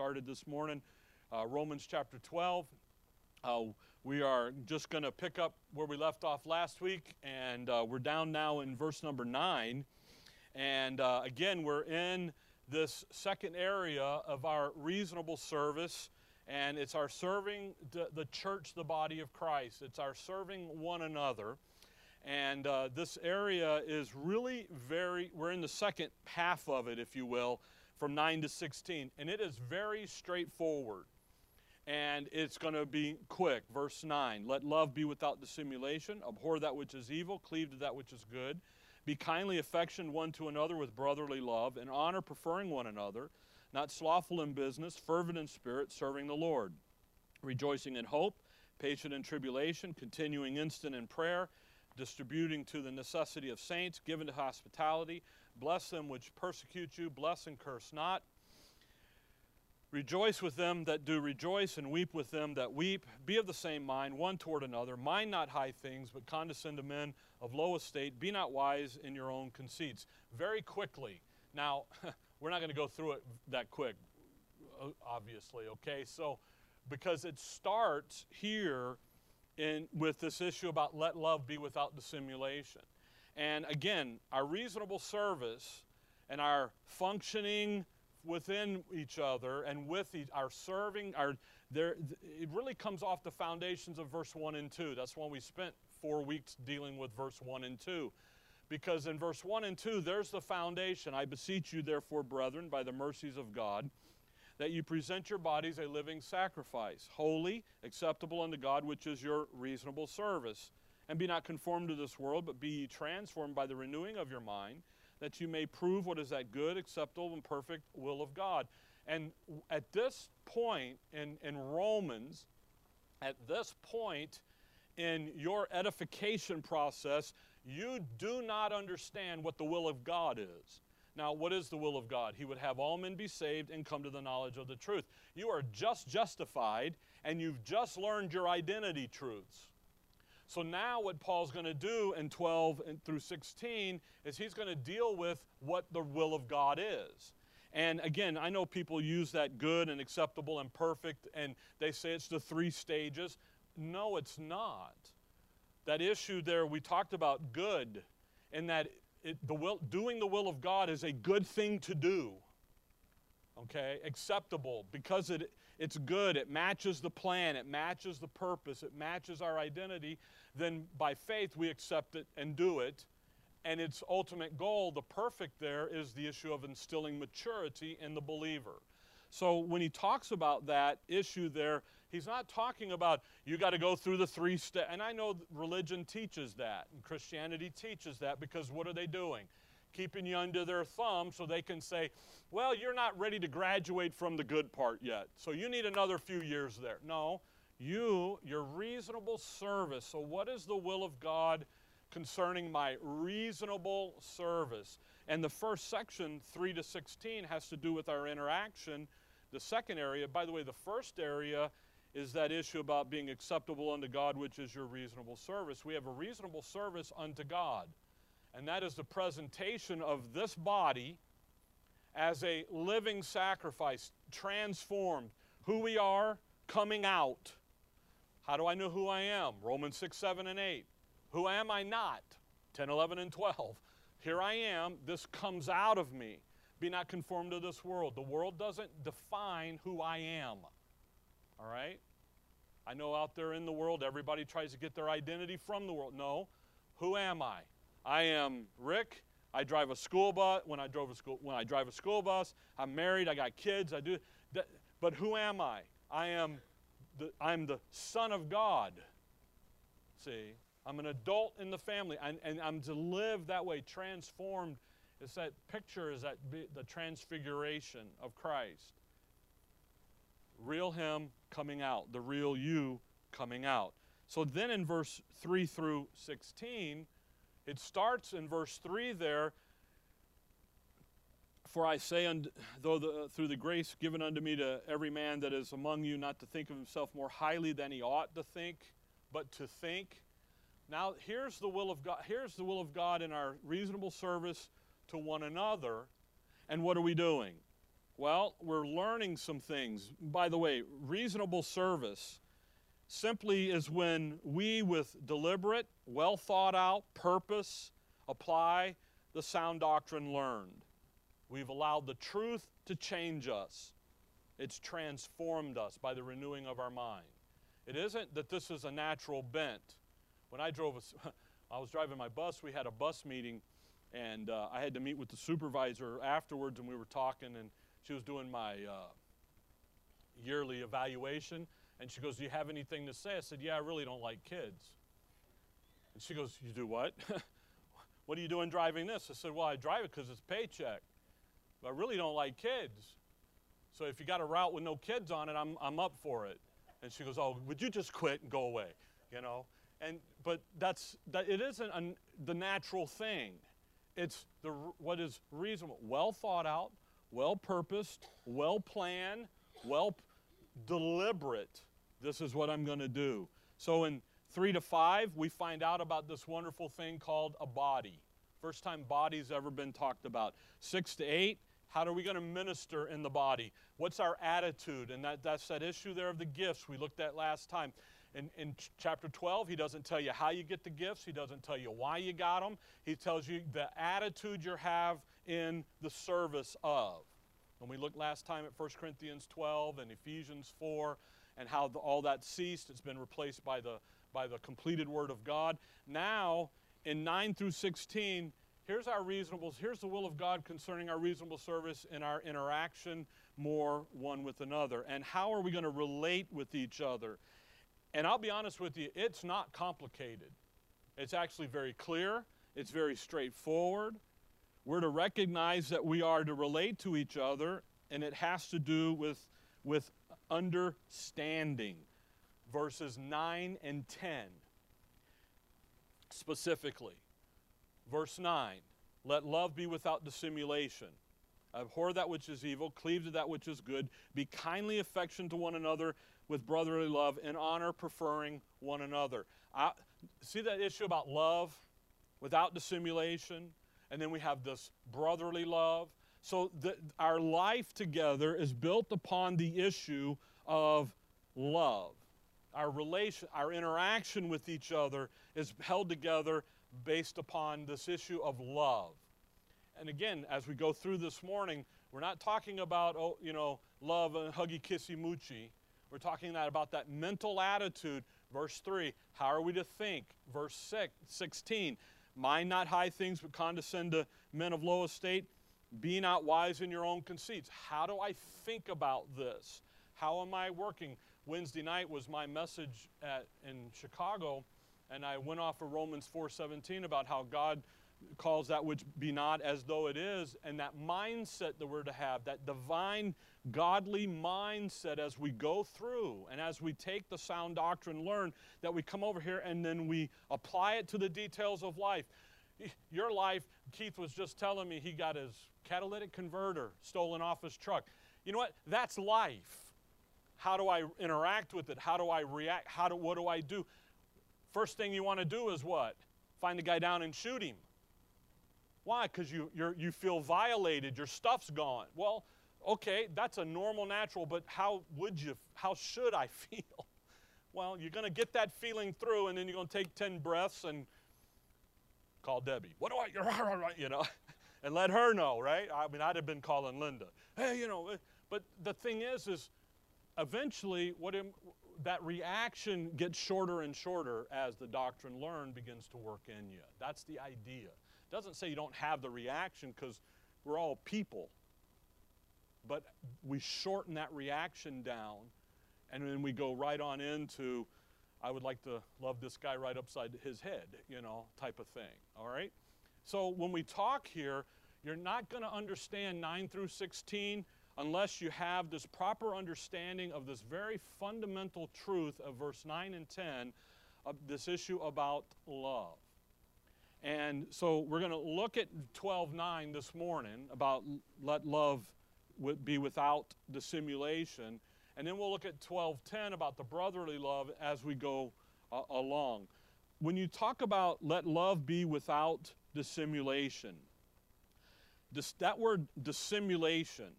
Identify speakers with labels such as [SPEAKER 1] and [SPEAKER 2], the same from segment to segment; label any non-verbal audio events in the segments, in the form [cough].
[SPEAKER 1] started this morning, uh, Romans chapter 12. Uh, we are just going to pick up where we left off last week, and uh, we're down now in verse number 9. And uh, again, we're in this second area of our reasonable service, and it's our serving the, the church, the body of Christ. It's our serving one another. And uh, this area is really very, we're in the second half of it, if you will, from 9 to 16. And it is very straightforward. And it's going to be quick. Verse 9 Let love be without dissimulation, abhor that which is evil, cleave to that which is good. Be kindly affectioned one to another with brotherly love, and honor preferring one another, not slothful in business, fervent in spirit, serving the Lord. Rejoicing in hope, patient in tribulation, continuing instant in prayer distributing to the necessity of saints, given to hospitality. Bless them which persecute you, bless and curse not. Rejoice with them that do rejoice, and weep with them that weep. Be of the same mind, one toward another. Mind not high things, but condescend to men of low estate. Be not wise in your own conceits. Very quickly. Now, [laughs] we're not going to go through it that quick, obviously, okay? So, because it starts here in, with this issue about let love be without dissimulation. And again, our reasonable service and our functioning within each other and with each, our serving, our, there, it really comes off the foundations of verse 1 and 2. That's why we spent four weeks dealing with verse 1 and 2. Because in verse 1 and 2, there's the foundation. I beseech you, therefore, brethren, by the mercies of God, that you present your bodies a living sacrifice, holy, acceptable unto God, which is your reasonable service. And be not conformed to this world, but be transformed by the renewing of your mind, that you may prove what is that good, acceptable, and perfect will of God. And at this point in, in Romans, at this point in your edification process, you do not understand what the will of God is. Now, what is the will of God? He would have all men be saved and come to the knowledge of the truth. You are just justified and you've just learned your identity truths. So now what Paul's going to do in 12 and through 16 is he's going to deal with what the will of God is. And again, I know people use that good and acceptable and perfect and they say it's the three stages. No, it's not. That issue there we talked about good and that it, the will, doing the will of God is a good thing to do. Okay? Acceptable because it, it's good, it matches the plan, it matches the purpose, it matches our identity. Then by faith we accept it and do it. And its ultimate goal, the perfect there, is the issue of instilling maturity in the believer. So when he talks about that issue there, He's not talking about you got to go through the three steps. And I know religion teaches that, and Christianity teaches that because what are they doing? Keeping you under their thumb so they can say, well, you're not ready to graduate from the good part yet, so you need another few years there. No, you, your reasonable service. So, what is the will of God concerning my reasonable service? And the first section, 3 to 16, has to do with our interaction. The second area, by the way, the first area is that issue about being acceptable unto God, which is your reasonable service. We have a reasonable service unto God, and that is the presentation of this body as a living sacrifice, transformed. Who we are coming out. How do I know who I am? Romans 6, 7, and 8. Who am I not? 10, 11, and 12. Here I am. This comes out of me. Be not conformed to this world. The world doesn't define who I am. All right? I know out there in the world, everybody tries to get their identity from the world. No. Who am I? I am Rick. I drive a school bus. When I drove a school, when I drive a school bus, I'm married. I got kids. I do. But who am I? I am the, I'm the son of God. See, I'm an adult in the family, and, and I'm to live that way, transformed. It's that picture is that the transfiguration of Christ real him coming out, the real you coming out. So then in verse 3 through 16, it starts in verse 3 there. For I say, though the, through the grace given unto me to every man that is among you, not to think of himself more highly than he ought to think, but to think. Now, here's the will of God. Here's the will of God in our reasonable service to one another. And what are we doing? Well, we're learning some things. By the way, reasonable service simply is when we, with deliberate, well thought out purpose, apply the sound doctrine learned. We've allowed the truth to change us, it's transformed us by the renewing of our mind. It isn't that this is a natural bent. When I drove, a, [laughs] I was driving my bus, we had a bus meeting, and uh, I had to meet with the supervisor afterwards, and we were talking, and she was doing my uh, yearly evaluation. And she goes, Do you have anything to say? I said, Yeah, I really don't like kids. And she goes, You do what? [laughs] what are you doing driving this? I said, Well, I drive it because it's paycheck. But I really don't like kids. So if you got a route with no kids on it, I'm, I'm up for it. And she goes, Oh, would you just quit and go away? You know? And but that's that it isn't an, the natural thing. It's the what is reasonable, well thought out, well purposed, well planned, well deliberate this is what I'm going to do. So in 3 to 5, we find out about this wonderful thing called a body. First time body's ever been talked about. 6 to 8, how are we going to minister in the body? What's our attitude? And that, that's that issue there of the gifts we looked at last time. In, in ch- chapter 12, he doesn't tell you how you get the gifts. He doesn't tell you why you got them. He tells you the attitude you have in the service of. When we looked last time at 1 Corinthians 12 and Ephesians 4, and how the, all that ceased. It's been replaced by the, by the completed Word of God. Now, in 9 through 16, here's our reasonable, here's the will of God concerning our reasonable service in our interaction more one with another. And how are we going to relate with each other? And I'll be honest with you, it's not complicated. It's actually very clear, it's very straightforward. We're to recognize that we are to relate to each other, and it has to do with, with understanding. Verses 9 and 10 specifically. Verse 9 Let love be without dissimulation. Abhor that which is evil, cleave to that which is good, be kindly affectioned to one another with brotherly love, in honor preferring one another. I, see that issue about love without dissimulation? And then we have this brotherly love. So the, our life together is built upon the issue of love. Our relation, our interaction with each other is held together based upon this issue of love. And again, as we go through this morning, we're not talking about, oh, you know, love and huggy kissy moochy. We're talking that about that mental attitude. Verse 3, how are we to think? Verse 6, 16, mind not high things, but condescend to men of low estate be not wise in your own conceits. How do I think about this? How am I working? Wednesday night was my message at, in Chicago, and I went off of Romans 4:17 about how God calls that which be not as though it is, and that mindset that we're to have, that divine, godly mindset as we go through and as we take the sound doctrine learn, that we come over here and then we apply it to the details of life. Your life, Keith was just telling me he got his catalytic converter stolen off his truck. You know what? That's life. How do I interact with it? How do I react? How do, what do I do? First thing you want to do is what? Find the guy down and shoot him. Why? Because you, you you feel violated. Your stuff's gone. Well, okay, that's a normal, natural, but how would you, how should I [laughs] feel? Well, you're going to get that feeling through, and then you're going to take 10 breaths and call Debbie. What do I, [laughs] you know? And let her know, right? I mean, I'd have been calling Linda. Hey, you know, but the thing is, is eventually what Im, that reaction gets shorter and shorter as the doctrine learned begins to work in you. That's the idea. It doesn't say you don't have the reaction because we're all people. But we shorten that reaction down and then we go right on into, I would like to love this guy right upside his head, you know, type of thing. All right? So when we talk here, you're not going to understand 9 through 16 unless you have this proper understanding of this very fundamental truth of verse 9 and 10 of this issue about love. And so we're going to look at 12:9 this morning about let love be without dissimulation, and then we'll look at 12:10 about the brotherly love as we go uh, along. When you talk about let love be without dissimulation. That word dissimulation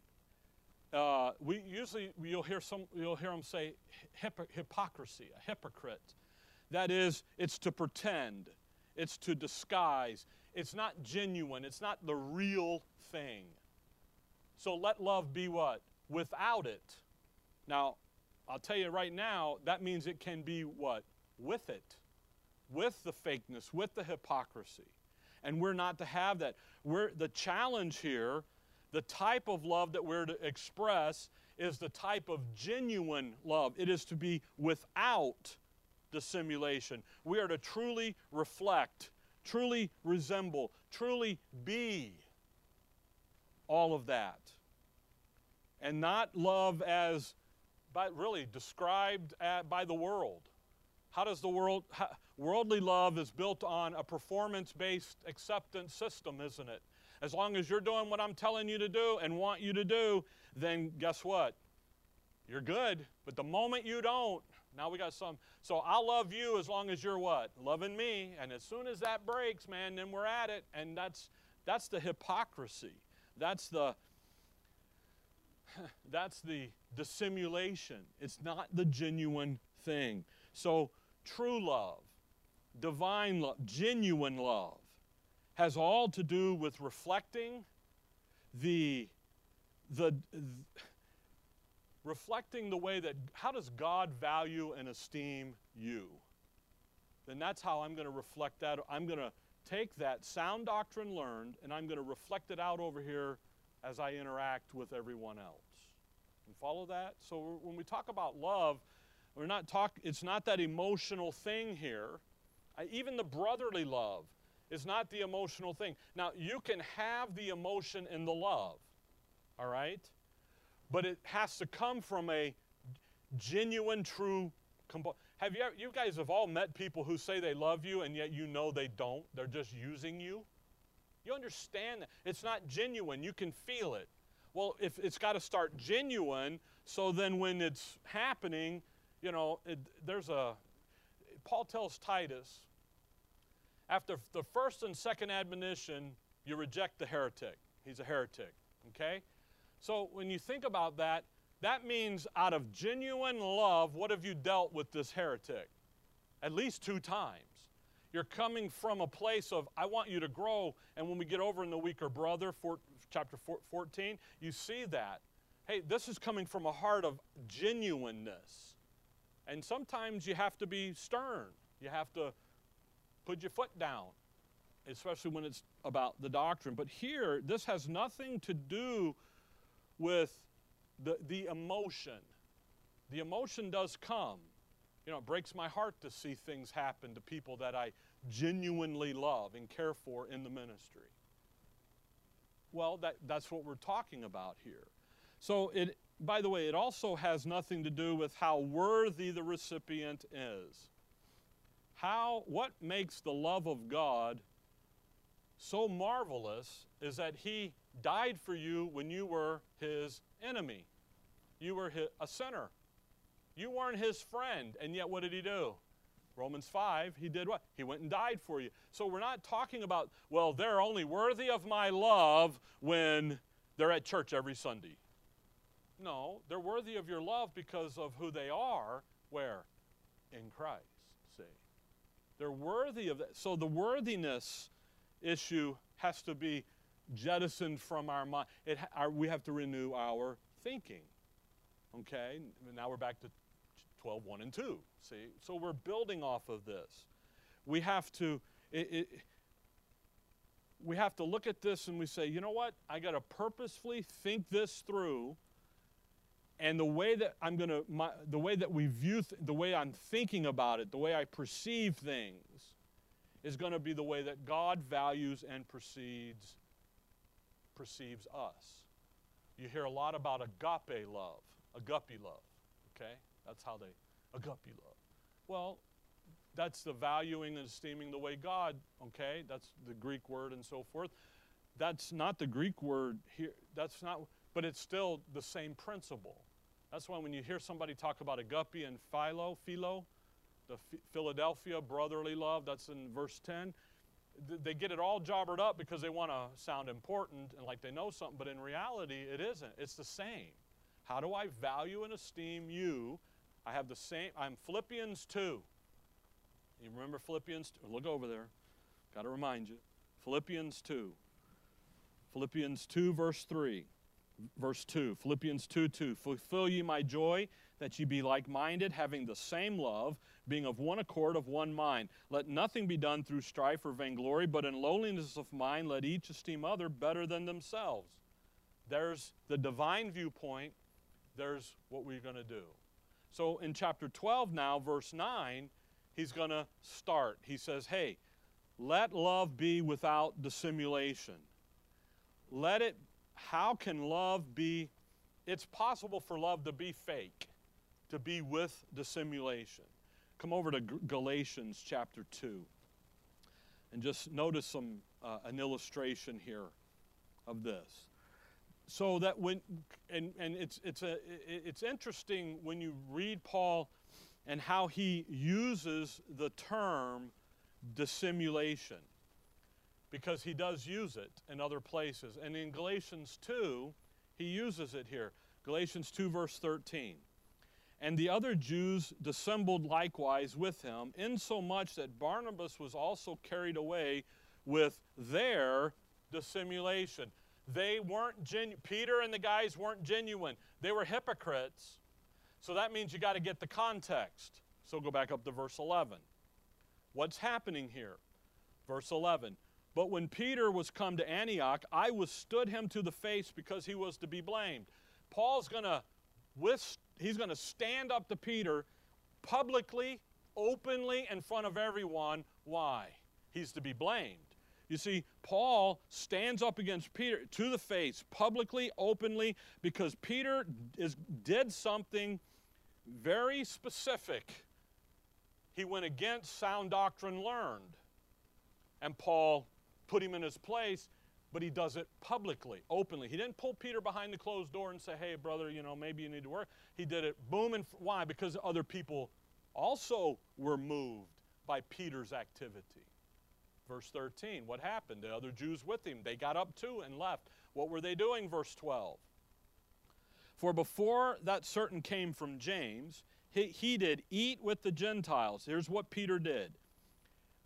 [SPEAKER 1] uh, we usually you'll hear some you'll hear them say hypo- hypocrisy, a hypocrite. That is, it's to pretend, it's to disguise, it's not genuine, it's not the real thing. So let love be what? Without it. Now, I'll tell you right now, that means it can be what? With it. With the fakeness, with the hypocrisy. And we're not to have that. We're the challenge here, the type of love that we're to express is the type of genuine love. It is to be without dissimulation. We are to truly reflect, truly resemble, truly be all of that. And not love as but really described at, by the world. How does the world, how, worldly love is built on a performance based acceptance system, isn't it? As long as you're doing what I'm telling you to do and want you to do, then guess what? You're good. But the moment you don't, now we got some. So I'll love you as long as you're what? Loving me. And as soon as that breaks, man, then we're at it. And that's that's the hypocrisy. That's the [laughs] that's the dissimulation. It's not the genuine thing. So true love, divine love, genuine love has all to do with reflecting the the reflecting the way that how does God value and esteem you? Then that's how I'm going to reflect that. I'm going to take that sound doctrine learned and I'm going to reflect it out over here as I interact with everyone else. And follow that? So when we talk about love, we're not talk it's not that emotional thing here. I, even the brotherly love is not the emotional thing. Now, you can have the emotion in the love. All right? but it has to come from a genuine, true. Have you, you guys have all met people who say they love you and yet you know they don't? They're just using you. You understand that it's not genuine. You can feel it. Well, if it's got to start genuine, so then when it's happening, you know, it, there's a. Paul tells Titus, after the first and second admonition, you reject the heretic. He's a heretic. Okay? So when you think about that, that means out of genuine love, what have you dealt with this heretic? At least two times. You're coming from a place of, I want you to grow. And when we get over in the weaker brother, four, chapter 14, you see that. Hey, this is coming from a heart of genuineness. And sometimes you have to be stern. You have to put your foot down, especially when it's about the doctrine. But here, this has nothing to do with the, the emotion. The emotion does come. You know, it breaks my heart to see things happen to people that I genuinely love and care for in the ministry. Well, that, that's what we're talking about here. So, it, by the way, it also has nothing to do with how worthy the recipient is. How, what makes the love of God so marvelous is that He died for you when you were his enemy. You were his, a sinner. You weren't his friend, and yet what did he do? Romans 5, he did what? He went and died for you. So we're not talking about, well, they're only worthy of my love when they're at church every Sunday. No, they're worthy of your love because of who they are. Where? In Christ, see. They're worthy of that. So the worthiness issue has to be jettisoned from our mind. It, our, we have to renew our thinking. Okay? Now we're back to 12, 1 and 2. See? So we're building off of this. We have to. It, it, we have to look at this and we say, you know what? I got to purposefully think this through. And the way that I'm going to, the way that we view, th- the way I'm thinking about it, the way I perceive things, is going to be the way that God values and perceives perceives us. You hear a lot about agape love, agape love, okay? That's how they, agape love. Well, that's the valuing and esteeming the way God, okay? That's the Greek word and so forth. That's not the Greek word here. That's not, but it's still the same principle. That's why when you hear somebody talk about agape and philo, philo, the Philadelphia brotherly love, that's in verse 10 they get it all jobbered up because they want to sound important and like they know something, but in reality, it isn't. It's the same. How do I value and esteem you? I have the same, I'm Philippians 2. You remember Philippians 2? Look over there. Got to remind you. Philippians 2. Philippians 2, verse 3. Verse 2. Philippians 2 2. Fulfill ye my joy, that ye be like minded, having the same love, being of one accord, of one mind. Let nothing be done through strife or vainglory, but in lowliness of mind let each esteem other better than themselves. There's the divine viewpoint, there's what we're going to do. So in chapter 12 now, verse 9, he's going to start. He says, Hey, let love be without dissimulation. Let it, how can love be, it's possible for love to be fake, to be with dissimulation. Come over to Galatians chapter 2 and just notice some, uh, an illustration here of this. So that when, and, and it's, it's, a, it's interesting when you read Paul and how he uses the term dissimulation because he does use it in other places. And in Galatians 2, he uses it here. Galatians 2, verse 13. And the other Jews dissembled likewise with him, insomuch that Barnabas was also carried away with their dissimulation. They weren't genuine. Peter and the guys weren't genuine. They were hypocrites. So that means you got to get the context. So go back up to verse 11. What's happening here? Verse 11. But when Peter was come to Antioch, I withstood him to the face because he was to be blamed. Paul's going to he's going to stand up to Peter publicly, openly, in front of everyone. Why? He's to be blamed. You see, Paul stands up against Peter to the face, publicly, openly, because Peter is, did something very specific. He went against sound doctrine learned. And Paul put him in his place but he does it publicly, openly. He didn't pull Peter behind the closed door and say, hey, brother, you know, maybe you need to work. He did it boom and why? Because other people also were moved by Peter's activity. Verse 13, what happened? The other Jews with him, they got up too and left. What were they doing? Verse 12. For before that certain came from James, he, he did eat with the Gentiles. Here's what Peter did.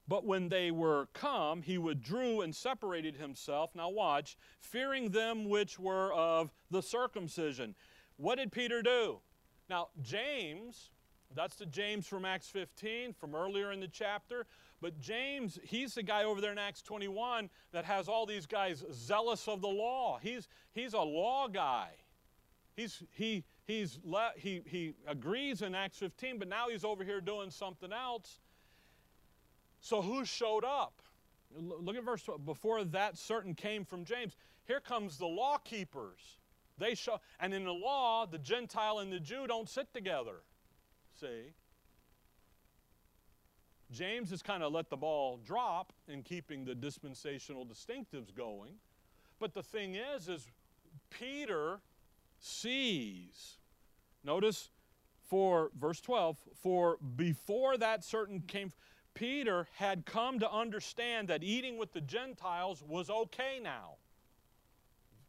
[SPEAKER 1] But when they were come, he withdrew and separated himself. Now, watch, fearing them which were of the circumcision. What did Peter do? Now, James, that's the James from Acts 15, from earlier in the chapter. But James, he's the guy over there in Acts 21 that has all these guys zealous of the law. He's, he's a law guy. He's, he, he's he, he agrees in Acts 15, but now he's over here doing something else. So who showed up? Look at verse 12. Before that certain came from James. Here comes the law keepers. They show, and in the law, the Gentile and the Jew don't sit together. See? James has kind of let the ball drop in keeping the dispensational distinctives going. But the thing is, is Peter sees. Notice for verse 12, for before that certain came Peter had come to understand that eating with the Gentiles was okay now.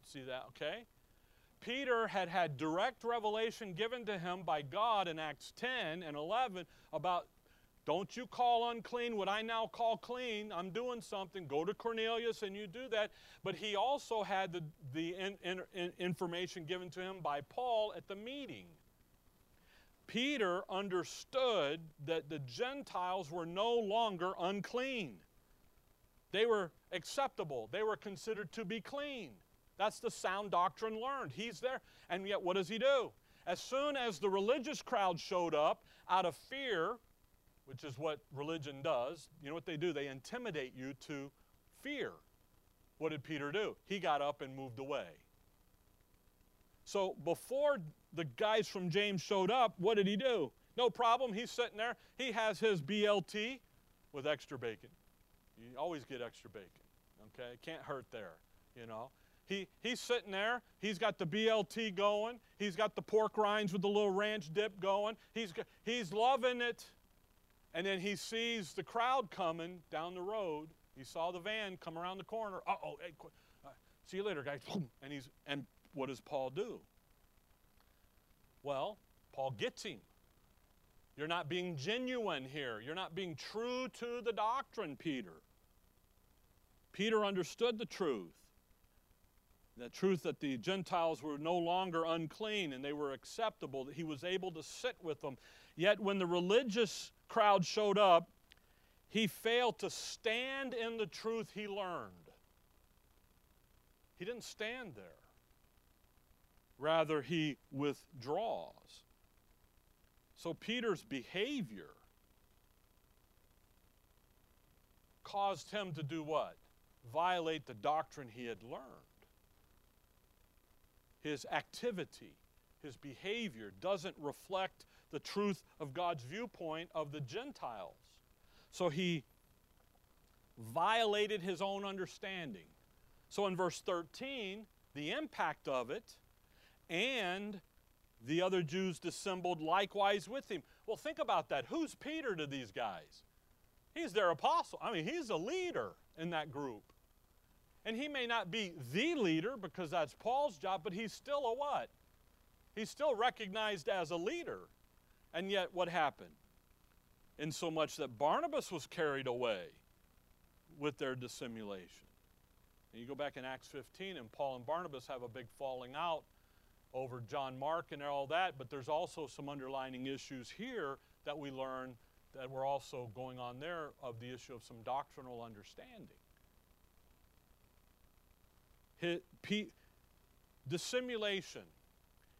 [SPEAKER 1] See that, okay? Peter had had direct revelation given to him by God in Acts 10 and 11 about don't you call unclean what I now call clean. I'm doing something. Go to Cornelius and you do that. But he also had the, the in, in, in information given to him by Paul at the meeting. Peter understood that the Gentiles were no longer unclean. They were acceptable, they were considered to be clean. That's the sound doctrine learned. He's there. And yet, what does he do? As soon as the religious crowd showed up, out of fear, which is what religion does, you know what they do? They intimidate you to fear. What did Peter do? He got up and moved away. So before the guys from James showed up, what did he do? No problem. He's sitting there. He has his BLT with extra bacon. You always get extra bacon. Okay? Can't hurt there, you know. He, he's sitting there. He's got the BLT going. He's got the pork rinds with the little ranch dip going. He's, he's loving it. And then he sees the crowd coming down the road. He saw the van come around the corner. Uh oh, hey, uh, see you later, guys. And he's and what does Paul do? Well, Paul gets him. You're not being genuine here. You're not being true to the doctrine, Peter. Peter understood the truth. The truth that the Gentiles were no longer unclean and they were acceptable, that he was able to sit with them. Yet when the religious crowd showed up, he failed to stand in the truth he learned. He didn't stand there. Rather, he withdraws. So Peter's behavior caused him to do what? Violate the doctrine he had learned. His activity, his behavior doesn't reflect the truth of God's viewpoint of the Gentiles. So he violated his own understanding. So in verse 13, the impact of it, and the other Jews dissembled likewise with him. Well, think about that. Who's Peter to these guys? He's their apostle. I mean, he's a leader in that group. And he may not be the leader because that's Paul's job, but he's still a what? He's still recognized as a leader. And yet, what happened? In so much that Barnabas was carried away with their dissimulation. And you go back in Acts 15, and Paul and Barnabas have a big falling out over John Mark and all that, but there's also some underlining issues here that we learn that were also going on there of the issue of some doctrinal understanding. Dissimulation.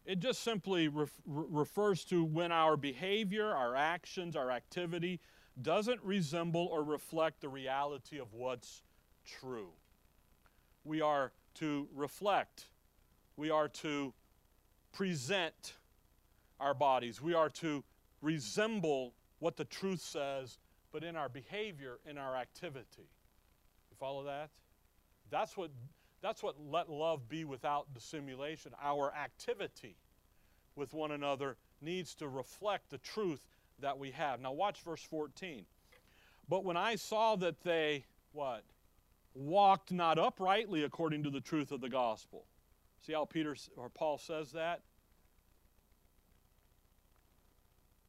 [SPEAKER 1] It just simply ref, refers to when our behavior, our actions, our activity doesn't resemble or reflect the reality of what's true. We are to reflect, we are to present our bodies, we are to resemble what the truth says, but in our behavior, in our activity. You follow that? That's what that's what let love be without dissimulation. Our activity with one another needs to reflect the truth that we have. Now watch verse 14. But when I saw that they what? Walked not uprightly according to the truth of the gospel. See how Peter or Paul says that?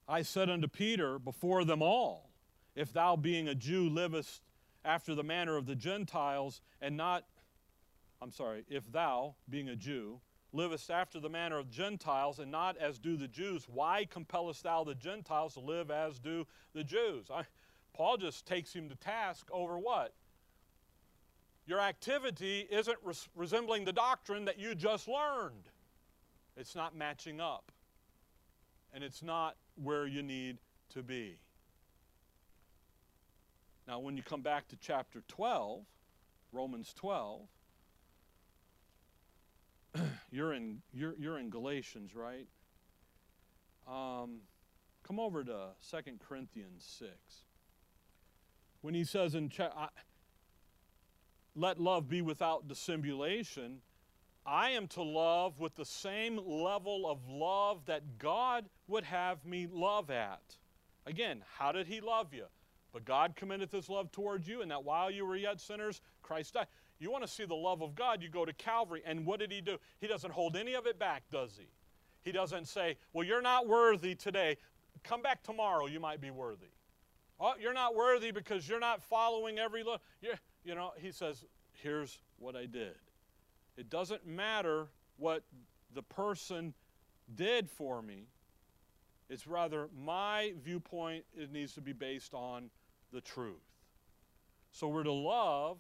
[SPEAKER 1] I said unto Peter before them all, if thou being a Jew livest after the manner of the Gentiles and not I'm sorry, if thou, being a Jew, livest after the manner of Gentiles and not as do the Jews, why compellest thou the Gentiles to live as do the Jews? I, Paul just takes him to task over what? Your activity isn't res- resembling the doctrine that you just learned. It's not matching up. And it's not where you need to be. Now, when you come back to chapter 12, Romans 12, [clears throat] you're in you're you're in Galatians, right? Um, come over to Second Corinthians six. When he says in cha- I, let love be without dissimulation, I am to love with the same level of love that God would have me love at. Again, how did he love you? But God commendeth his love towards you, and that while you were yet sinners, Christ died. You want to see the love of God, you go to Calvary. And what did he do? He doesn't hold any of it back, does he? He doesn't say, Well, you're not worthy today. Come back tomorrow, you might be worthy. Oh, you're not worthy because you're not following every look. You know, he says, Here's what I did. It doesn't matter what the person did for me. It's rather my viewpoint, it needs to be based on the truth. So we're to love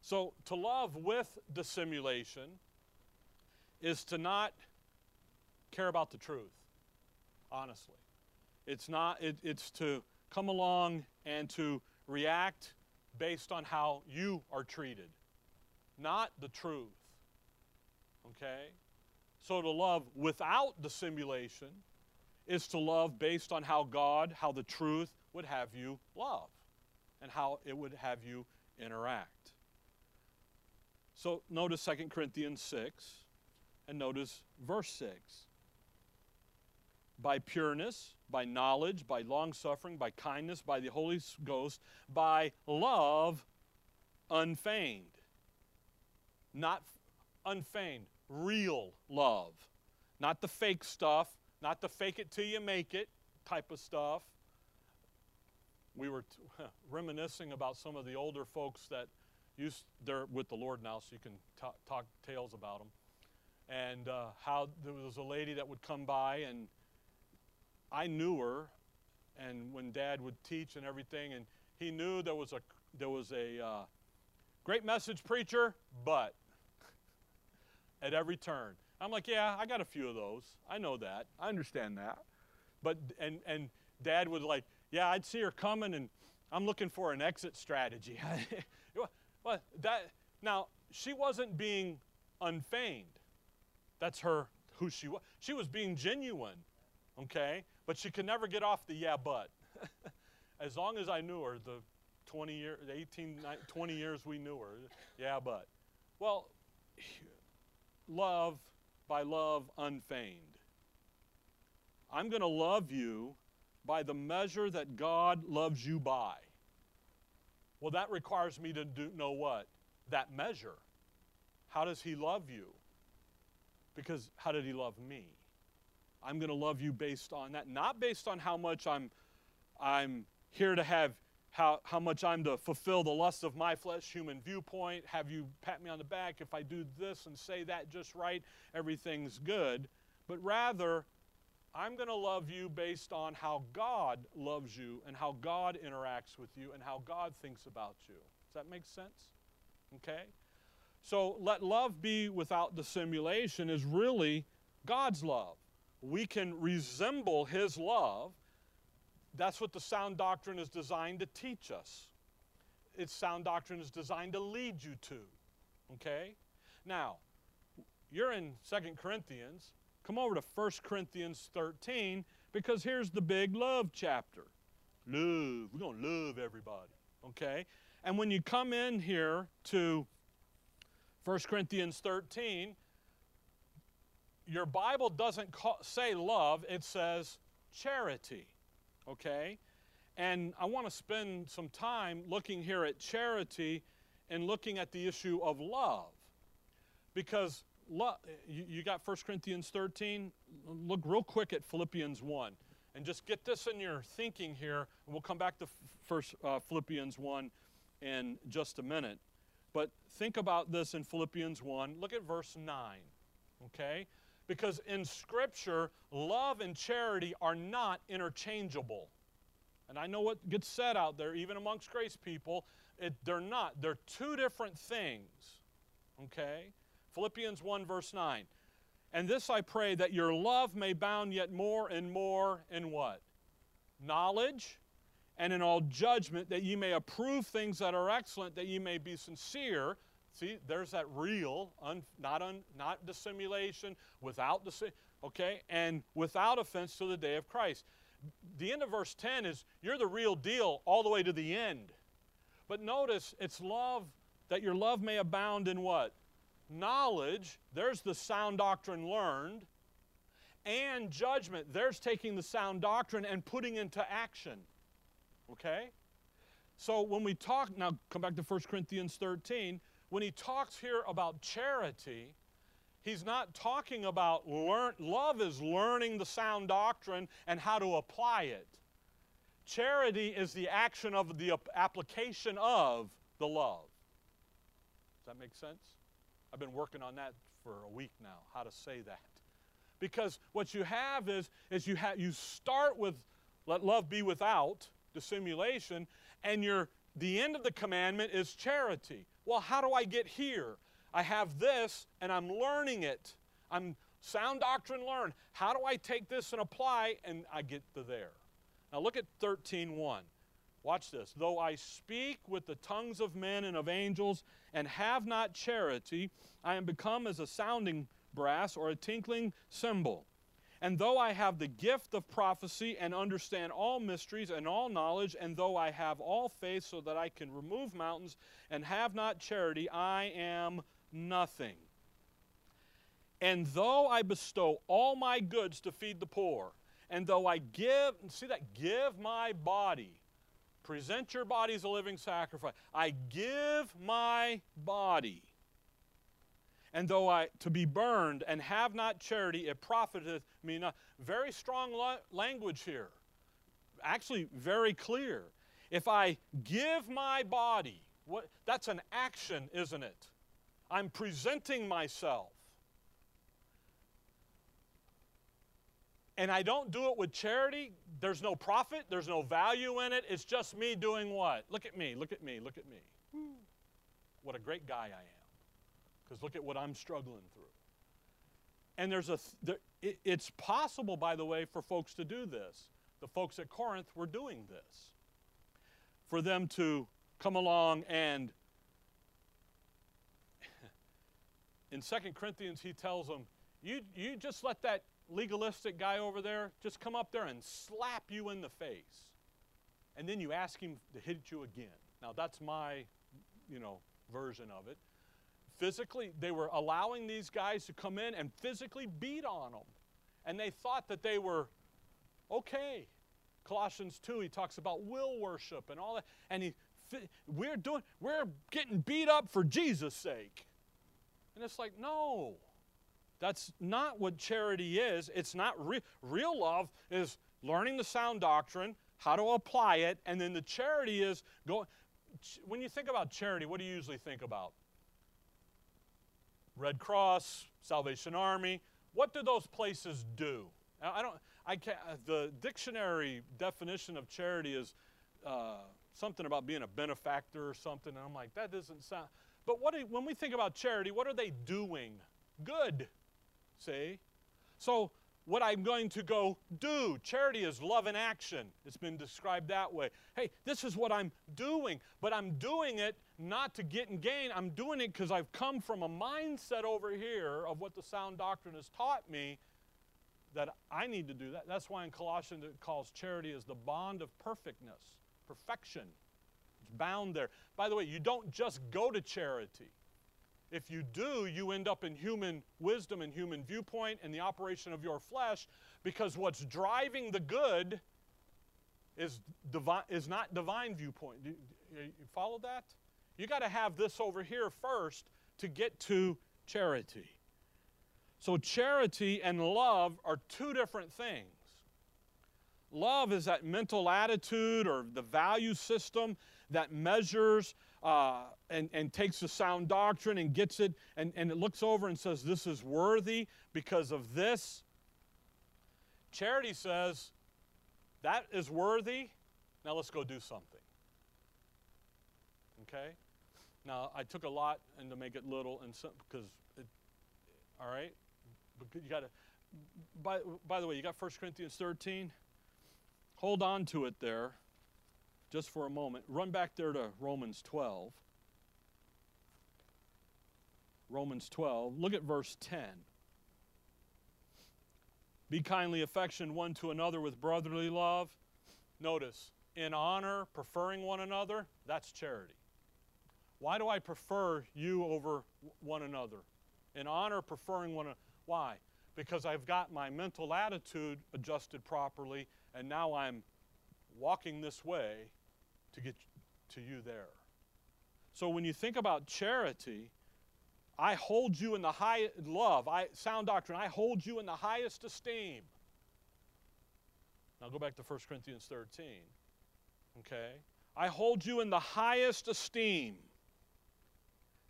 [SPEAKER 1] so to love with dissimulation is to not care about the truth, honestly. It's not, it, it's to come along and to react based on how you are treated, not the truth. Okay? So to love without dissimulation is to love based on how God, how the truth would have you love, and how it would have you interact. So notice 2 Corinthians 6 and notice verse 6. By pureness, by knowledge, by long suffering, by kindness, by the Holy Ghost, by love unfeigned. Not unfeigned, real love. Not the fake stuff, not the fake it till you make it type of stuff. We were [laughs] reminiscing about some of the older folks that used, they're with the Lord now, so you can talk, talk tales about them. And uh, how there was a lady that would come by, and I knew her, and when Dad would teach and everything, and he knew there was a there was a uh, great message preacher, but [laughs] at every turn. I'm like, yeah, I got a few of those. I know that. I understand that. But and and Dad would like, yeah, I'd see her coming, and I'm looking for an exit strategy. [laughs] well, that now she wasn't being unfeigned. That's her who she was. She was being genuine, okay. But she could never get off the yeah, but. [laughs] as long as I knew her, the 20 years, 18, 20 years we knew her, yeah, but. Well, love by love unfeigned. I'm going to love you by the measure that God loves you by. Well, that requires me to do, know what? That measure. How does He love you? Because how did He love me? I'm going to love you based on that, not based on how much I'm, I'm here to have, how, how much I'm to fulfill the lust of my flesh, human viewpoint, have you pat me on the back. If I do this and say that just right, everything's good. But rather, I'm going to love you based on how God loves you and how God interacts with you and how God thinks about you. Does that make sense? Okay? So let love be without dissimulation is really God's love. We can resemble His love. That's what the sound doctrine is designed to teach us. Its sound doctrine is designed to lead you to. Okay? Now, you're in Second Corinthians. Come over to 1 Corinthians 13 because here's the big love chapter. Love. We're going to love everybody. Okay? And when you come in here to 1 Corinthians 13, your Bible doesn't call, say love, it says charity. Okay? And I want to spend some time looking here at charity and looking at the issue of love. Because you, you got 1 Corinthians 13. Look real quick at Philippians 1. And just get this in your thinking here. And we'll come back to first uh, Philippians 1 in just a minute. But think about this in Philippians 1. Look at verse 9. Okay? Because in Scripture, love and charity are not interchangeable. And I know what gets said out there, even amongst grace people, it, they're not. They're two different things. Okay? Philippians 1, verse 9. And this I pray that your love may bound yet more and more in what? Knowledge and in all judgment, that ye may approve things that are excellent, that ye may be sincere. See, there's that real, un, not, un, not dissimulation, without dissimulation, okay, and without offense to the day of Christ. The end of verse 10 is you're the real deal all the way to the end. But notice it's love, that your love may abound in what? knowledge, there's the sound doctrine learned, and judgment, there's taking the sound doctrine and putting into action. Okay? So when we talk, now come back to 1 Corinthians 13, when he talks here about charity, he's not talking about learn, love is learning the sound doctrine and how to apply it. Charity is the action of the application of the love. Does that make sense? I've been working on that for a week now, how to say that. Because what you have is, is you, have, you start with let love be without dissimulation, and your, the end of the commandment is charity. Well, how do I get here? I have this, and I'm learning it. I'm sound doctrine learned. How do I take this and apply, and I get to there? Now look at 13.1. Watch this. Though I speak with the tongues of men and of angels and have not charity, I am become as a sounding brass or a tinkling cymbal. And though I have the gift of prophecy and understand all mysteries and all knowledge, and though I have all faith so that I can remove mountains and have not charity, I am nothing. And though I bestow all my goods to feed the poor, and though I give, see that, give my body Present your body as a living sacrifice. I give my body. And though I to be burned and have not charity, it profiteth me not. Very strong la- language here. Actually, very clear. If I give my body, what, that's an action, isn't it? I'm presenting myself. And I don't do it with charity, there's no profit, there's no value in it. It's just me doing what? Look at me, look at me, look at me. Hmm. What a great guy I am because look at what I'm struggling through. And there's a, it's possible, by the way, for folks to do this. The folks at Corinth were doing this. For them to come along and, [laughs] in Second Corinthians, he tells them, you, you just let that legalistic guy over there just come up there and slap you in the face. And then you ask him to hit you again. Now, that's my, you know, version of it physically, they were allowing these guys to come in and physically beat on them. And they thought that they were okay. Colossians 2, he talks about will worship and all that. And he, we're doing, we're getting beat up for Jesus' sake. And it's like, no, that's not what charity is. It's not re- real love is learning the sound doctrine, how to apply it, and then the charity is going. When you think about charity, what do you usually think about? Red Cross, Salvation Army. What do those places do? I don't. I can't. Uh, the dictionary definition of charity is uh, something about being a benefactor or something, and I'm like, that doesn't sound. But what? Do, when we think about charity, what are they doing? Good. See. So what I'm going to go do. Charity is love in action. It's been described that way. Hey, this is what I'm doing, but I'm doing it not to get and gain. I'm doing it because I've come from a mindset over here of what the sound doctrine has taught me that I need to do that. That's why in Colossians it calls charity as the bond of perfectness, perfection. It's bound there. By the way, you don't just go to charity. If you do, you end up in human wisdom and human viewpoint and the operation of your flesh because what's driving the good is, is not divine viewpoint. You, you follow that? You got to have this over here first to get to charity. So, charity and love are two different things. Love is that mental attitude or the value system that measures uh, and, and takes the sound doctrine and gets it and, and it looks over and says, This is worthy because of this. Charity says, That is worthy. Now let's go do something. Okay? Now, I took a lot and to make it little and some, because, it, all right? But you got to, by, by the way, you got 1 Corinthians 13? Hold on to it there just for a moment. Run back there to Romans 12. Romans 12. Look at verse 10. Be kindly affectioned one to another with brotherly love. Notice, in honor, preferring one another, that's charity. Why do I prefer you over one another? In honor, preferring one another. Why? Because I've got my mental attitude adjusted properly, and now I'm walking this way to get to you there. So when you think about charity, I hold you in the high love, I sound doctrine, I hold you in the highest esteem. Now go back to 1 Corinthians 13. Okay? I hold you in the highest esteem.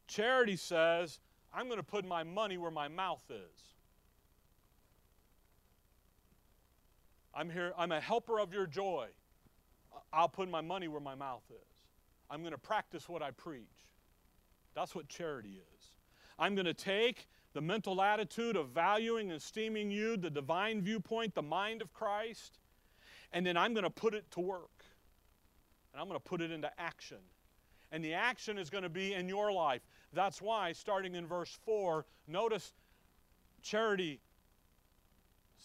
[SPEAKER 1] Charity says, I'm going to put my money where my mouth is. I'm here, I'm a helper of your joy. I'll put my money where my mouth is. I'm going to practice what I preach. That's what charity is. I'm going to take the mental attitude of valuing and esteeming you, the divine viewpoint, the mind of Christ, and then I'm going to put it to work. And I'm going to put it into action. And the action is going to be in your life. That's why, starting in verse 4, notice charity.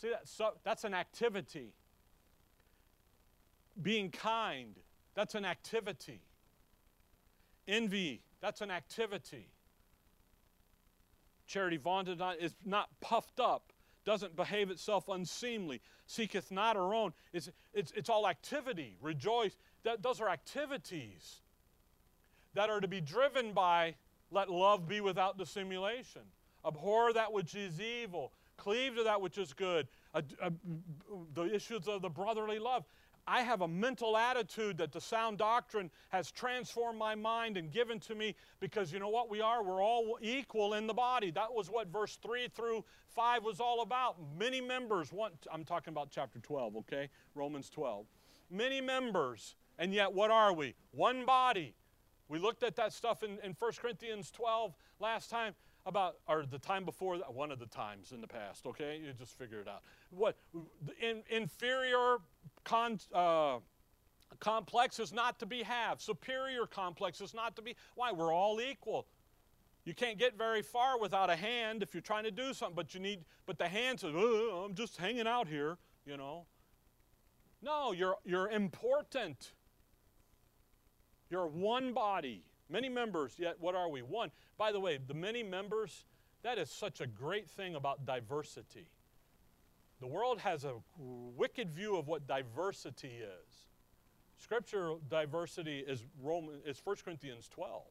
[SPEAKER 1] See, that, so, that's an activity. Being kind, that's an activity. Envy, that's an activity. Charity vaunted not, is not puffed up, doesn't behave itself unseemly, seeketh not her own. It's, it's, it's all activity. Rejoice. That, those are activities that are to be driven by let love be without dissimulation. Abhor that which is evil. Cleave to that which is good. Uh, the issues of the brotherly love. I have a mental attitude that the sound doctrine has transformed my mind and given to me because you know what we are? We're all equal in the body. That was what verse 3 through 5 was all about. Many members, one, I'm talking about chapter 12, okay? Romans 12. Many members, and yet what are we? One body. We looked at that stuff in, in 1 Corinthians 12 last time about, or the time before, that, one of the times in the past, okay? You just figure it out. What, in, inferior con, uh, complex is not to be have. Superior complex is not to be. Why? We're all equal. You can't get very far without a hand if you're trying to do something, but you need, but the hand says, oh, I'm just hanging out here, you know. No, you're, you're important. You're one body. Many members, yet what are we? One. By the way, the many members, that is such a great thing about diversity. The world has a wicked view of what diversity is. Scripture diversity is Roman is 1 Corinthians 12.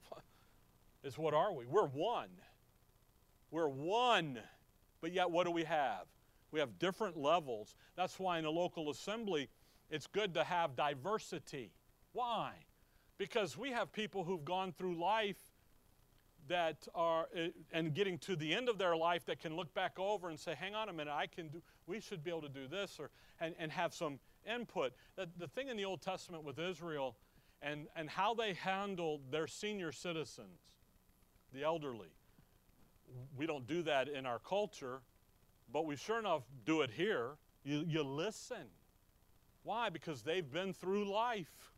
[SPEAKER 1] [laughs] is what are we? We're one. We're one. But yet what do we have? We have different levels. That's why in a local assembly it's good to have diversity. Why? Because we have people who've gone through life that are eh, and getting to the end of their life that can look back over and say hang on a minute i can do we should be able to do this or and, and have some input. The, the thing in the old testament with israel and, and how they handled their senior citizens the elderly we don't do that in our culture but we sure enough do it here. You, you listen. Why? Because they've been through life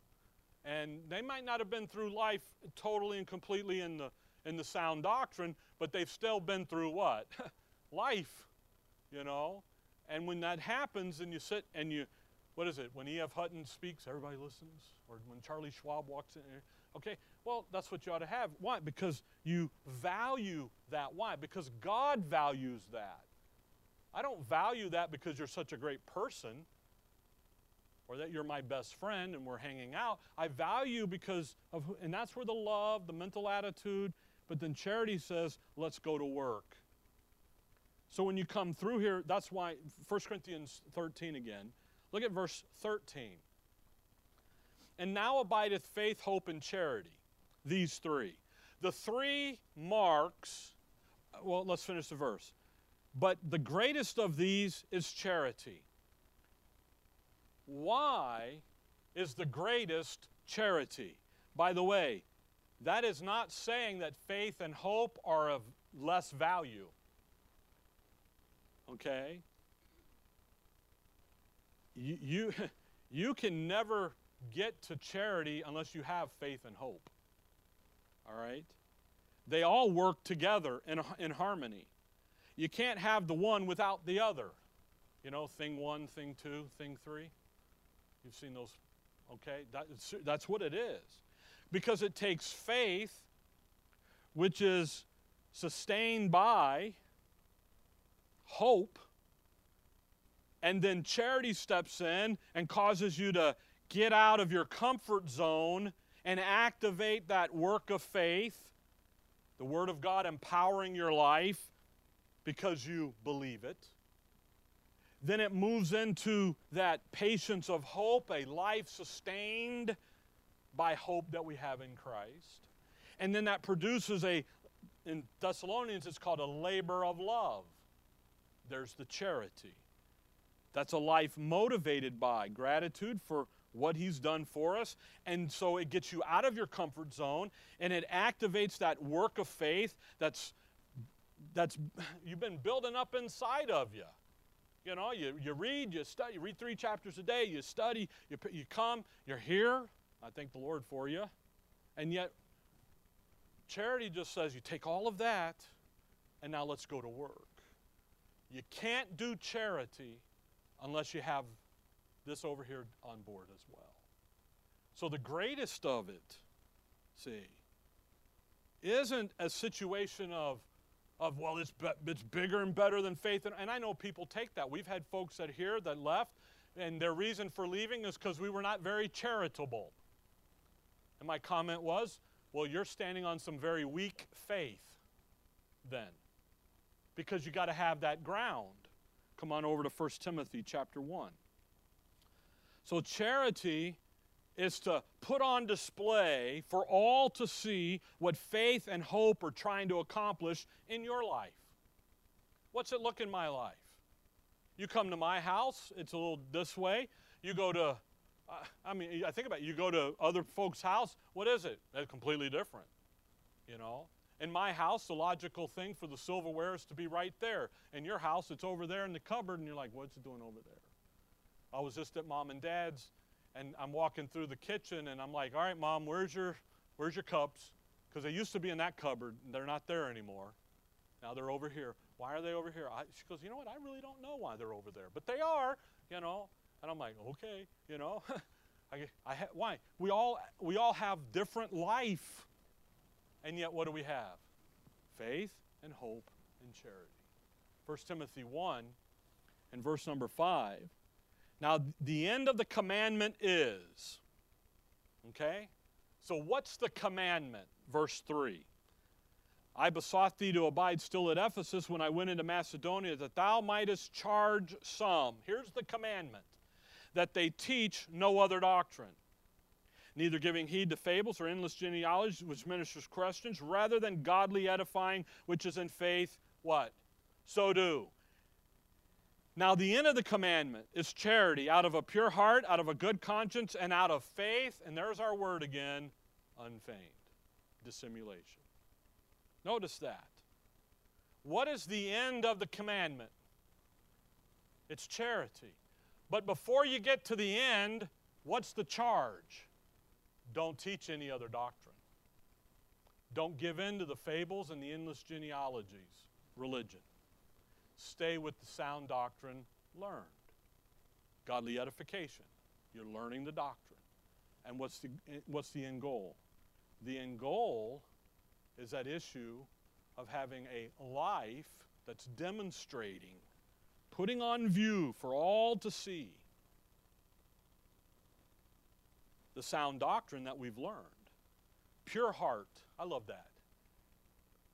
[SPEAKER 1] and they might not have been through life totally and completely in the in the sound doctrine, but they've still been through what? [laughs] Life, you know? And when that happens and you sit and you, what is it? When E.F. Hutton speaks, everybody listens? Or when Charlie Schwab walks in? Okay, well, that's what you ought to have. Why? Because you value that. Why? Because God values that. I don't value that because you're such a great person or that you're my best friend and we're hanging out. I value because of, and that's where the love, the mental attitude, but then charity says, let's go to work. So when you come through here, that's why 1 Corinthians 13 again. Look at verse 13. And now abideth faith, hope, and charity. These three. The three marks, well, let's finish the verse. But the greatest of these is charity. Why is the greatest charity? By the way, that is not saying that faith and hope are of less value. Okay? You, you, [laughs] you can never get to charity unless you have faith and hope. All right? They all work together in, in harmony. You can't have the one without the other. You know, thing one, thing two, thing three. You've seen those, okay? That, that's what it is because it takes faith, which is sustained by hope, and then charity steps in and causes you to get out of your comfort zone and activate that work of faith, the Word of God empowering your life because you believe it. Then it moves into that patience of hope, a life sustained by hope that we have in Christ. And then that produces a, in Thessalonians, it's called a labor of love. There's the charity. That's a life motivated by gratitude for what he's done for us. And so it gets you out of your comfort zone and it activates that work of faith that's that's [laughs] you've been building up inside of you. You know, you, you read, you study, you read three chapters a day, you study, you, you come, you're here, I thank the Lord for you. And yet, charity just says you take all of that and now let's go to work. You can't do charity unless you have this over here on board as well. So, the greatest of it, see, isn't a situation of, of well, it's, it's bigger and better than faith. And, and I know people take that. We've had folks that here that left, and their reason for leaving is because we were not very charitable. And my comment was, well, you're standing on some very weak faith then. because you got to have that ground. Come on over to 1 Timothy chapter 1. So charity is to put on display for all to see what faith and hope are trying to accomplish in your life. What's it look in my life? You come to my house, it's a little this way. You go to, uh, I mean, I think about it, you go to other folks' house, what is it? It's completely different, you know? In my house, the logical thing for the silverware is to be right there. In your house, it's over there in the cupboard, and you're like, what's it doing over there? I was just at mom and dad's, and I'm walking through the kitchen, and I'm like, all right, mom, where's your, where's your cups? Because they used to be in that cupboard, and they're not there anymore. Now they're over here. Why are they over here? I, she goes, you know what? I really don't know why they're over there, but they are, you know. And I'm like, okay, you know. [laughs] I, I ha- why? We all we all have different life, and yet what do we have? Faith and hope and charity. 1 Timothy 1 and verse number 5. Now, the end of the commandment is, okay? So, what's the commandment? Verse 3. I besought thee to abide still at Ephesus when I went into Macedonia, that thou mightest charge some. Here's the commandment that they teach no other doctrine, neither giving heed to fables or endless genealogies which ministers questions, rather than godly edifying, which is in faith, what? So do. Now, the end of the commandment is charity out of a pure heart, out of a good conscience, and out of faith, and there's our word again, unfeigned dissimulation. Notice that. What is the end of the commandment? It's charity. But before you get to the end, what's the charge? Don't teach any other doctrine. Don't give in to the fables and the endless genealogies, religion. Stay with the sound doctrine learned. Godly edification. You're learning the doctrine. And what's the, eh, what's the end goal? The end goal is that issue of having a life that's demonstrating, putting on view for all to see the sound doctrine that we've learned. Pure heart, I love that.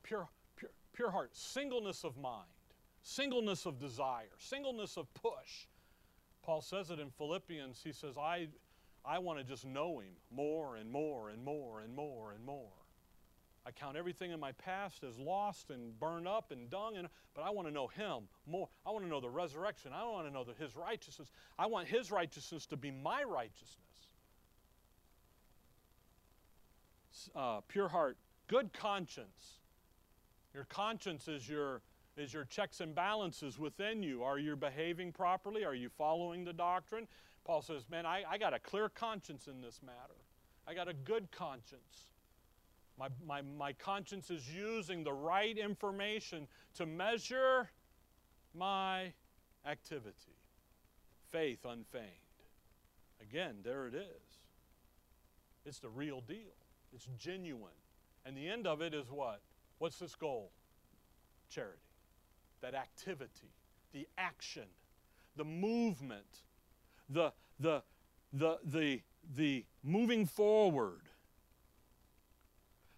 [SPEAKER 1] Pure, pure, pure heart, singleness of mind, singleness of desire, singleness of push. Paul says it in Philippians. He says, I, I want to just know him more and more and more and more and more. I count everything in my past as lost and burned up and dung, and, but I want to know Him more. I want to know the resurrection. I want to know the, His righteousness. I want His righteousness to be my righteousness. Uh, pure heart, good conscience. Your conscience is your is your checks and balances within you. Are you behaving properly? Are you following the doctrine? Paul says, Man, I, I got a clear conscience in this matter. I got a good conscience. My, my, my conscience is using the right information to measure my activity. Faith unfeigned. Again, there it is. It's the real deal, it's genuine. And the end of it is what? What's this goal? Charity. That activity, the action, the movement, the, the, the, the, the moving forward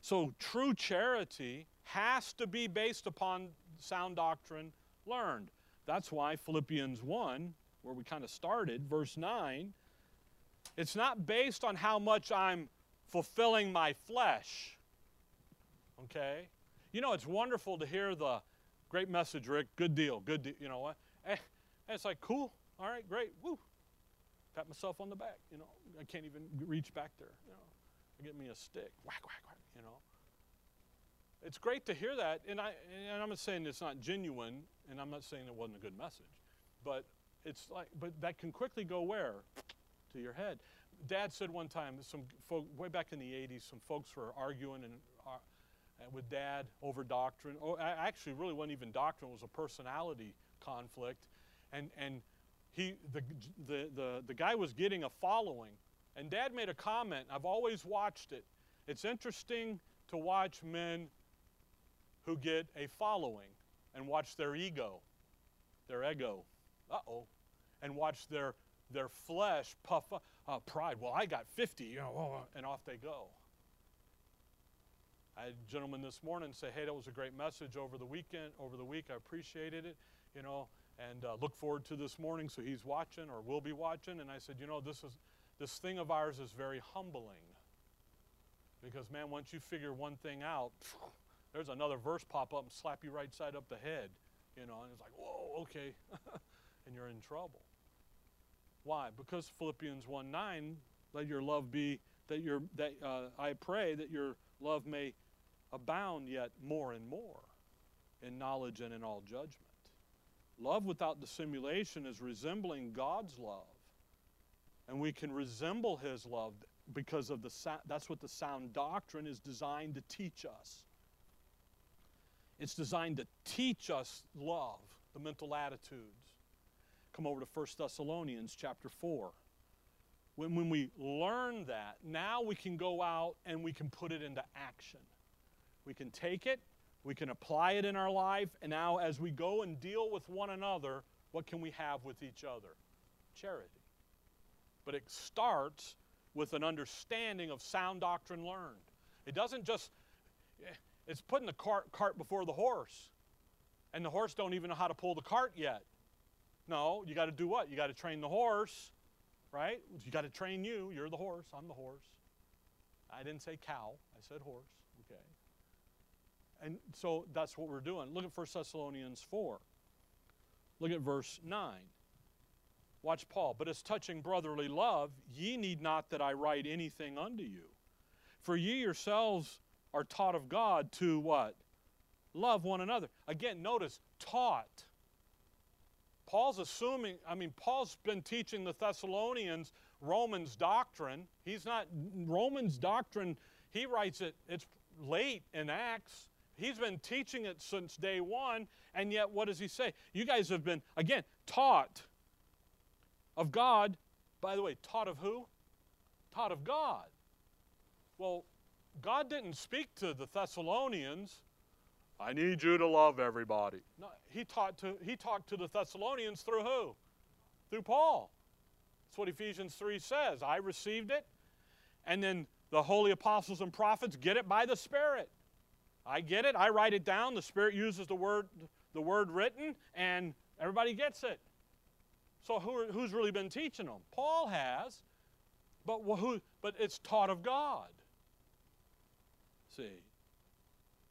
[SPEAKER 1] so true charity has to be based upon sound doctrine learned. That's why Philippians 1, where we kind of started, verse 9, it's not based on how much I'm fulfilling my flesh. Okay? You know, it's wonderful to hear the great message, Rick. Good deal. Good deal. You know what? Eh, it's like, cool. All right, great. Woo. Pat myself on the back. You know, I can't even reach back there. You know, get me a stick. Whack, whack, whack you know. It's great to hear that, and, I, and I'm not saying it's not genuine, and I'm not saying it wasn't a good message, but it's like, but that can quickly go where? To your head. Dad said one time, some folk, way back in the 80s, some folks were arguing and, with Dad over doctrine. Oh, actually, really wasn't even doctrine; it was a personality conflict, and and he the the the, the guy was getting a following, and Dad made a comment. I've always watched it. It's interesting to watch men who get a following and watch their ego, their ego, uh oh, and watch their, their flesh puff up. Uh, pride, well, I got 50, you know, and off they go. I had a gentleman this morning say, "Hey, that was a great message over the weekend. Over the week, I appreciated it. You know, and uh, look forward to this morning." So he's watching or will be watching. And I said, "You know, this is this thing of ours is very humbling because man, once you figure one thing out, there's another verse pop up and slap you right side up the head. You know, and it's like, whoa, okay, [laughs] and you're in trouble. Why? Because Philippians 1 9, let your love be that your that uh, I pray that your love may abound yet more and more in knowledge and in all judgment. Love without dissimulation is resembling God's love. And we can resemble his love because of the that's what the sound doctrine is designed to teach us. It's designed to teach us love, the mental attitudes. Come over to 1 Thessalonians chapter 4. When, when we learn that, now we can go out and we can put it into action. We can take it, we can apply it in our life, and now as we go and deal with one another, what can we have with each other? Charity. But it starts with an understanding of sound doctrine learned. It doesn't just, it's putting the cart, cart before the horse. And the horse don't even know how to pull the cart yet. No, you got to do what? You got to train the horse, right? You got to train you. You're the horse. I'm the horse. I didn't say cow. I said horse. And so that's what we're doing. Look at 1 Thessalonians 4. Look at verse 9. Watch Paul. But as touching brotherly love, ye need not that I write anything unto you. For ye yourselves are taught of God to what? Love one another. Again, notice, taught. Paul's assuming, I mean, Paul's been teaching the Thessalonians Romans doctrine. He's not, Romans doctrine, he writes it, it's late in Acts. He's been teaching it since day one, and yet what does he say? You guys have been, again, taught of God. By the way, taught of who? Taught of God. Well, God didn't speak to the Thessalonians, I need you to love everybody. No, he, taught to, he talked to the Thessalonians through who? Through Paul. That's what Ephesians 3 says. I received it, and then the holy apostles and prophets get it by the Spirit. I get it, I write it down, the Spirit uses the word, the word written, and everybody gets it. So who, who's really been teaching them? Paul has, but, who, but it's taught of God. See,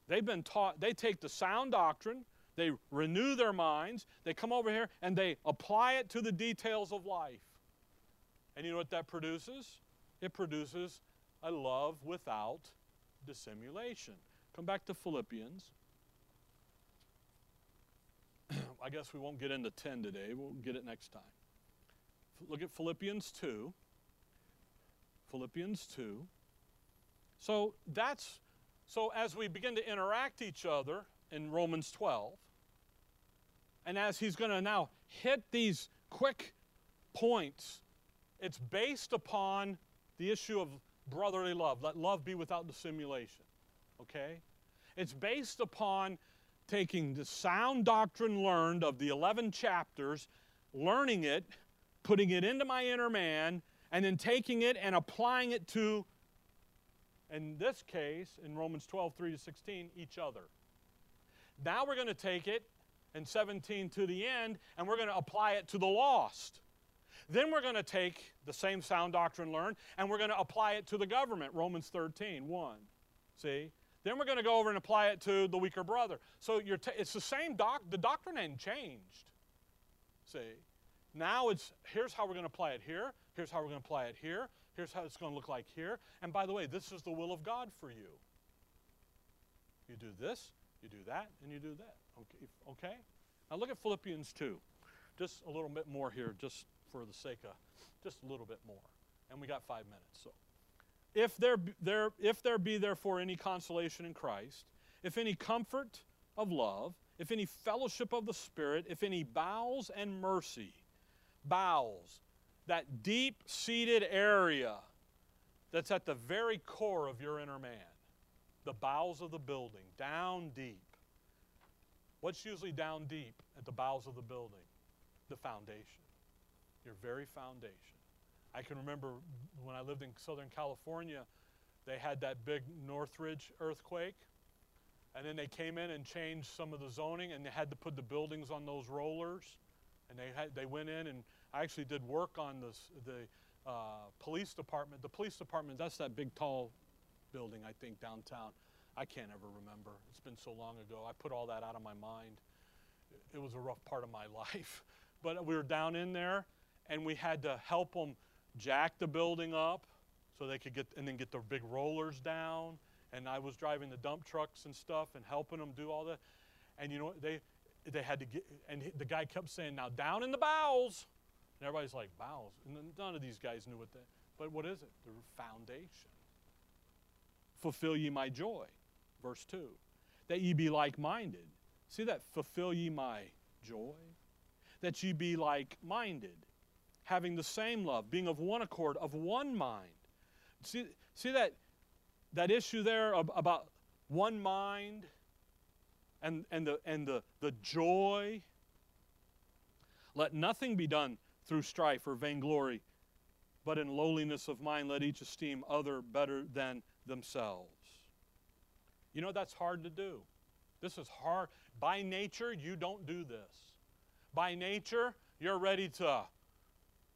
[SPEAKER 1] they've been taught, they take the sound doctrine, they renew their minds, they come over here and they apply it to the details of life. And you know what that produces? It produces a love without dissimulation. Come back to Philippians. [clears throat] I guess we won't get into 10 today. We'll get it next time. Look at Philippians 2. Philippians 2. So that's so as we begin to interact each other in Romans 12, and as he's going to now hit these quick points, it's based upon the issue of brotherly love. Let love be without dissimulation. Okay? It's based upon taking the sound doctrine learned of the 11 chapters, learning it, putting it into my inner man, and then taking it and applying it to in this case, in Romans 12, 3 to 16, each other. Now we're going to take it in 17 to the end and we're going to apply it to the lost. Then we're going to take the same sound doctrine learned and we're going to apply it to the government, Romans 13, 1. See? Then we're going to go over and apply it to the weaker brother. So it's the same doc, the doctrine ain't changed. See? Now it's here's how we're going to apply it here, here's how we're going to apply it here, Here's how it's going to look like here. And by the way, this is the will of God for you. You do this, you do that, and you do that. Okay? okay? Now look at Philippians 2. Just a little bit more here, just for the sake of just a little bit more. And we got five minutes. So if there, there, if there be therefore any consolation in Christ, if any comfort of love, if any fellowship of the Spirit, if any bowels and mercy, bowels, that deep seated area that's at the very core of your inner man, the bowels of the building, down deep. What's usually down deep at the bowels of the building? The foundation, your very foundation. I can remember when I lived in Southern California, they had that big Northridge earthquake. And then they came in and changed some of the zoning, and they had to put the buildings on those rollers. And they had they went in and I actually did work on this the uh, police department. The police department that's that big tall building I think downtown. I can't ever remember. It's been so long ago. I put all that out of my mind. It was a rough part of my [laughs] life. But we were down in there, and we had to help them jack the building up so they could get and then get the big rollers down and I was driving the dump trucks and stuff and helping them do all that. And you know? They, they had to get, and the guy kept saying, now down in the bowels. And everybody's like, bowels. And none of these guys knew what that, but what is it? The foundation. Fulfill ye my joy. Verse 2. That ye be like minded. See that? Fulfill ye my joy. That ye be like minded, having the same love, being of one accord, of one mind. See, see that that issue there about one mind and, and, the, and the, the joy. Let nothing be done through strife or vainglory, but in lowliness of mind let each esteem other better than themselves. You know, that's hard to do. This is hard. By nature, you don't do this. By nature, you're ready to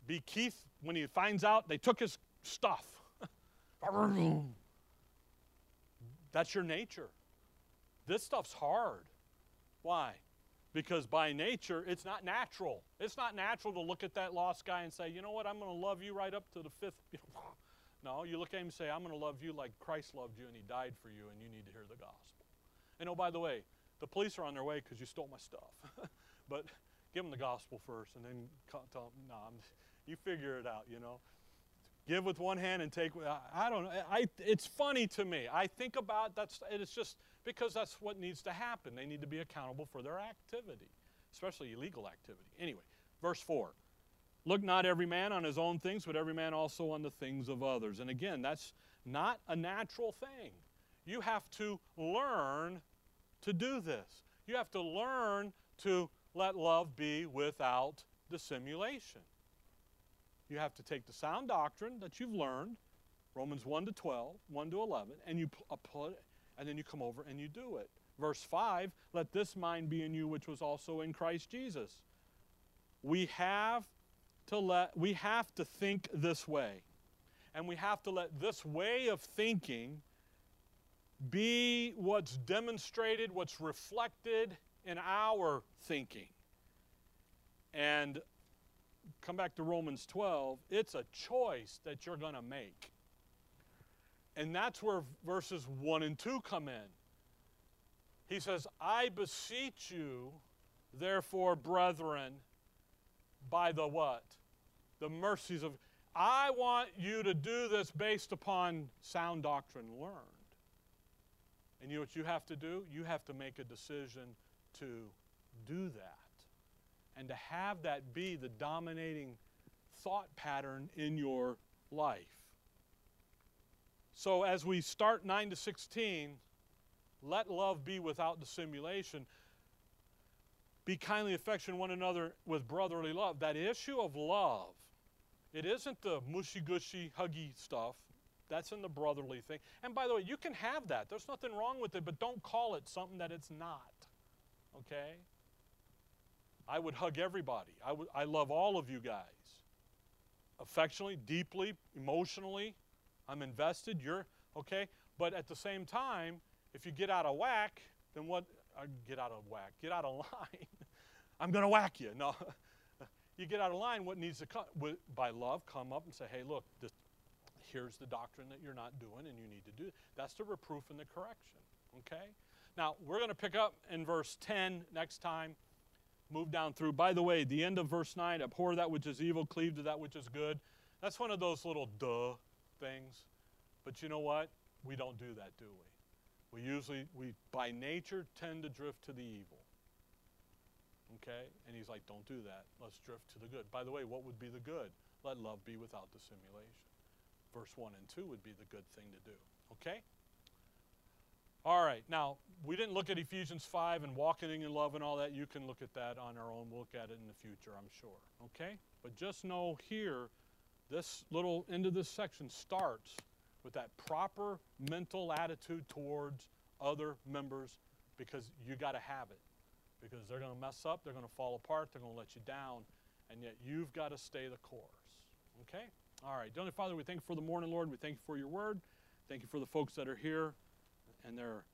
[SPEAKER 1] be Keith when he finds out they took his stuff. That's your nature. This stuff's hard. Why? Because by nature, it's not natural. It's not natural to look at that lost guy and say, you know what, I'm going to love you right up to the fifth. [laughs] no, you look at him and say, I'm going to love you like Christ loved you and he died for you and you need to hear the gospel. And oh, by the way, the police are on their way because you stole my stuff. [laughs] but give them the gospel first and then tell them, no, I'm, you figure it out, you know. Give with one hand and take with, i don't know I, it's funny to me. I think about that's it's just because that's what needs to happen. They need to be accountable for their activity especially illegal activity. Anyway verse 4 look not every man on his own things but every man also on the things of others. And again that's not a natural thing. You have to learn to do this. You have to learn to let love be without dissimulation you have to take the sound doctrine that you've learned, Romans 1 to 12, 1 to 11, and you uh, put it, and then you come over and you do it. Verse 5, let this mind be in you which was also in Christ Jesus. We have to let we have to think this way. And we have to let this way of thinking be what's demonstrated, what's reflected in our thinking. And come back to Romans 12, it's a choice that you're going to make. And that's where verses 1 and 2 come in. He says, I beseech you, therefore, brethren, by the what? The mercies of. I want you to do this based upon sound doctrine learned. And you know what you have to do? You have to make a decision to do that and to have that be the dominating thought pattern in your life. So, as we start 9 to 16, let love be without dissimulation. Be kindly affection one another with brotherly love. That issue of love, it isn't the mushy gushy, huggy stuff. That's in the brotherly thing. And by the way, you can have that. There's nothing wrong with it, but don't call it something that it's not. Okay? I would hug everybody. I, I love all of you guys. Affectionately, deeply, emotionally, I'm invested. You're okay. But at the same time, if you get out of whack, then what? Uh, get out of whack. Get out of [laughs] line. I'm going to whack you. No. [laughs] you get out of line. What needs to come by love? Come up and say, "Hey, look, this, here's the doctrine that you're not doing, and you need to do." That's the reproof and the correction. Okay. Now we're going to pick up in verse 10 next time. Move down through. By the way, the end of verse 9 abhor that which is evil, cleave to that which is good. That's one of those little duh things. But you know what? We don't do that, do we? We usually, we by nature tend to drift to the evil. Okay? And he's like, don't do that. Let's drift to the good. By the way, what would be the good? Let love be without dissimulation. Verse 1 and 2 would be the good thing to do. Okay? All right, now we didn't look at Ephesians 5 and walking in love and all that. You can look at that on our own. We'll look at it in the future, I'm sure. Okay? But just know here, this little end of this section starts with that proper mental attitude towards other members because you got to have it. Because they're going to mess up, they're going to fall apart, they're going to let you down, and yet you've got to stay the course. Okay? All right. Dearly Father, we thank you for the morning, Lord. We thank you for your word. Thank you for the folks that are here and their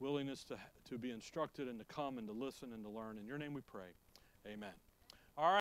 [SPEAKER 1] willingness to, to be instructed and to come and to listen and to learn. In your name we pray. Amen. All right.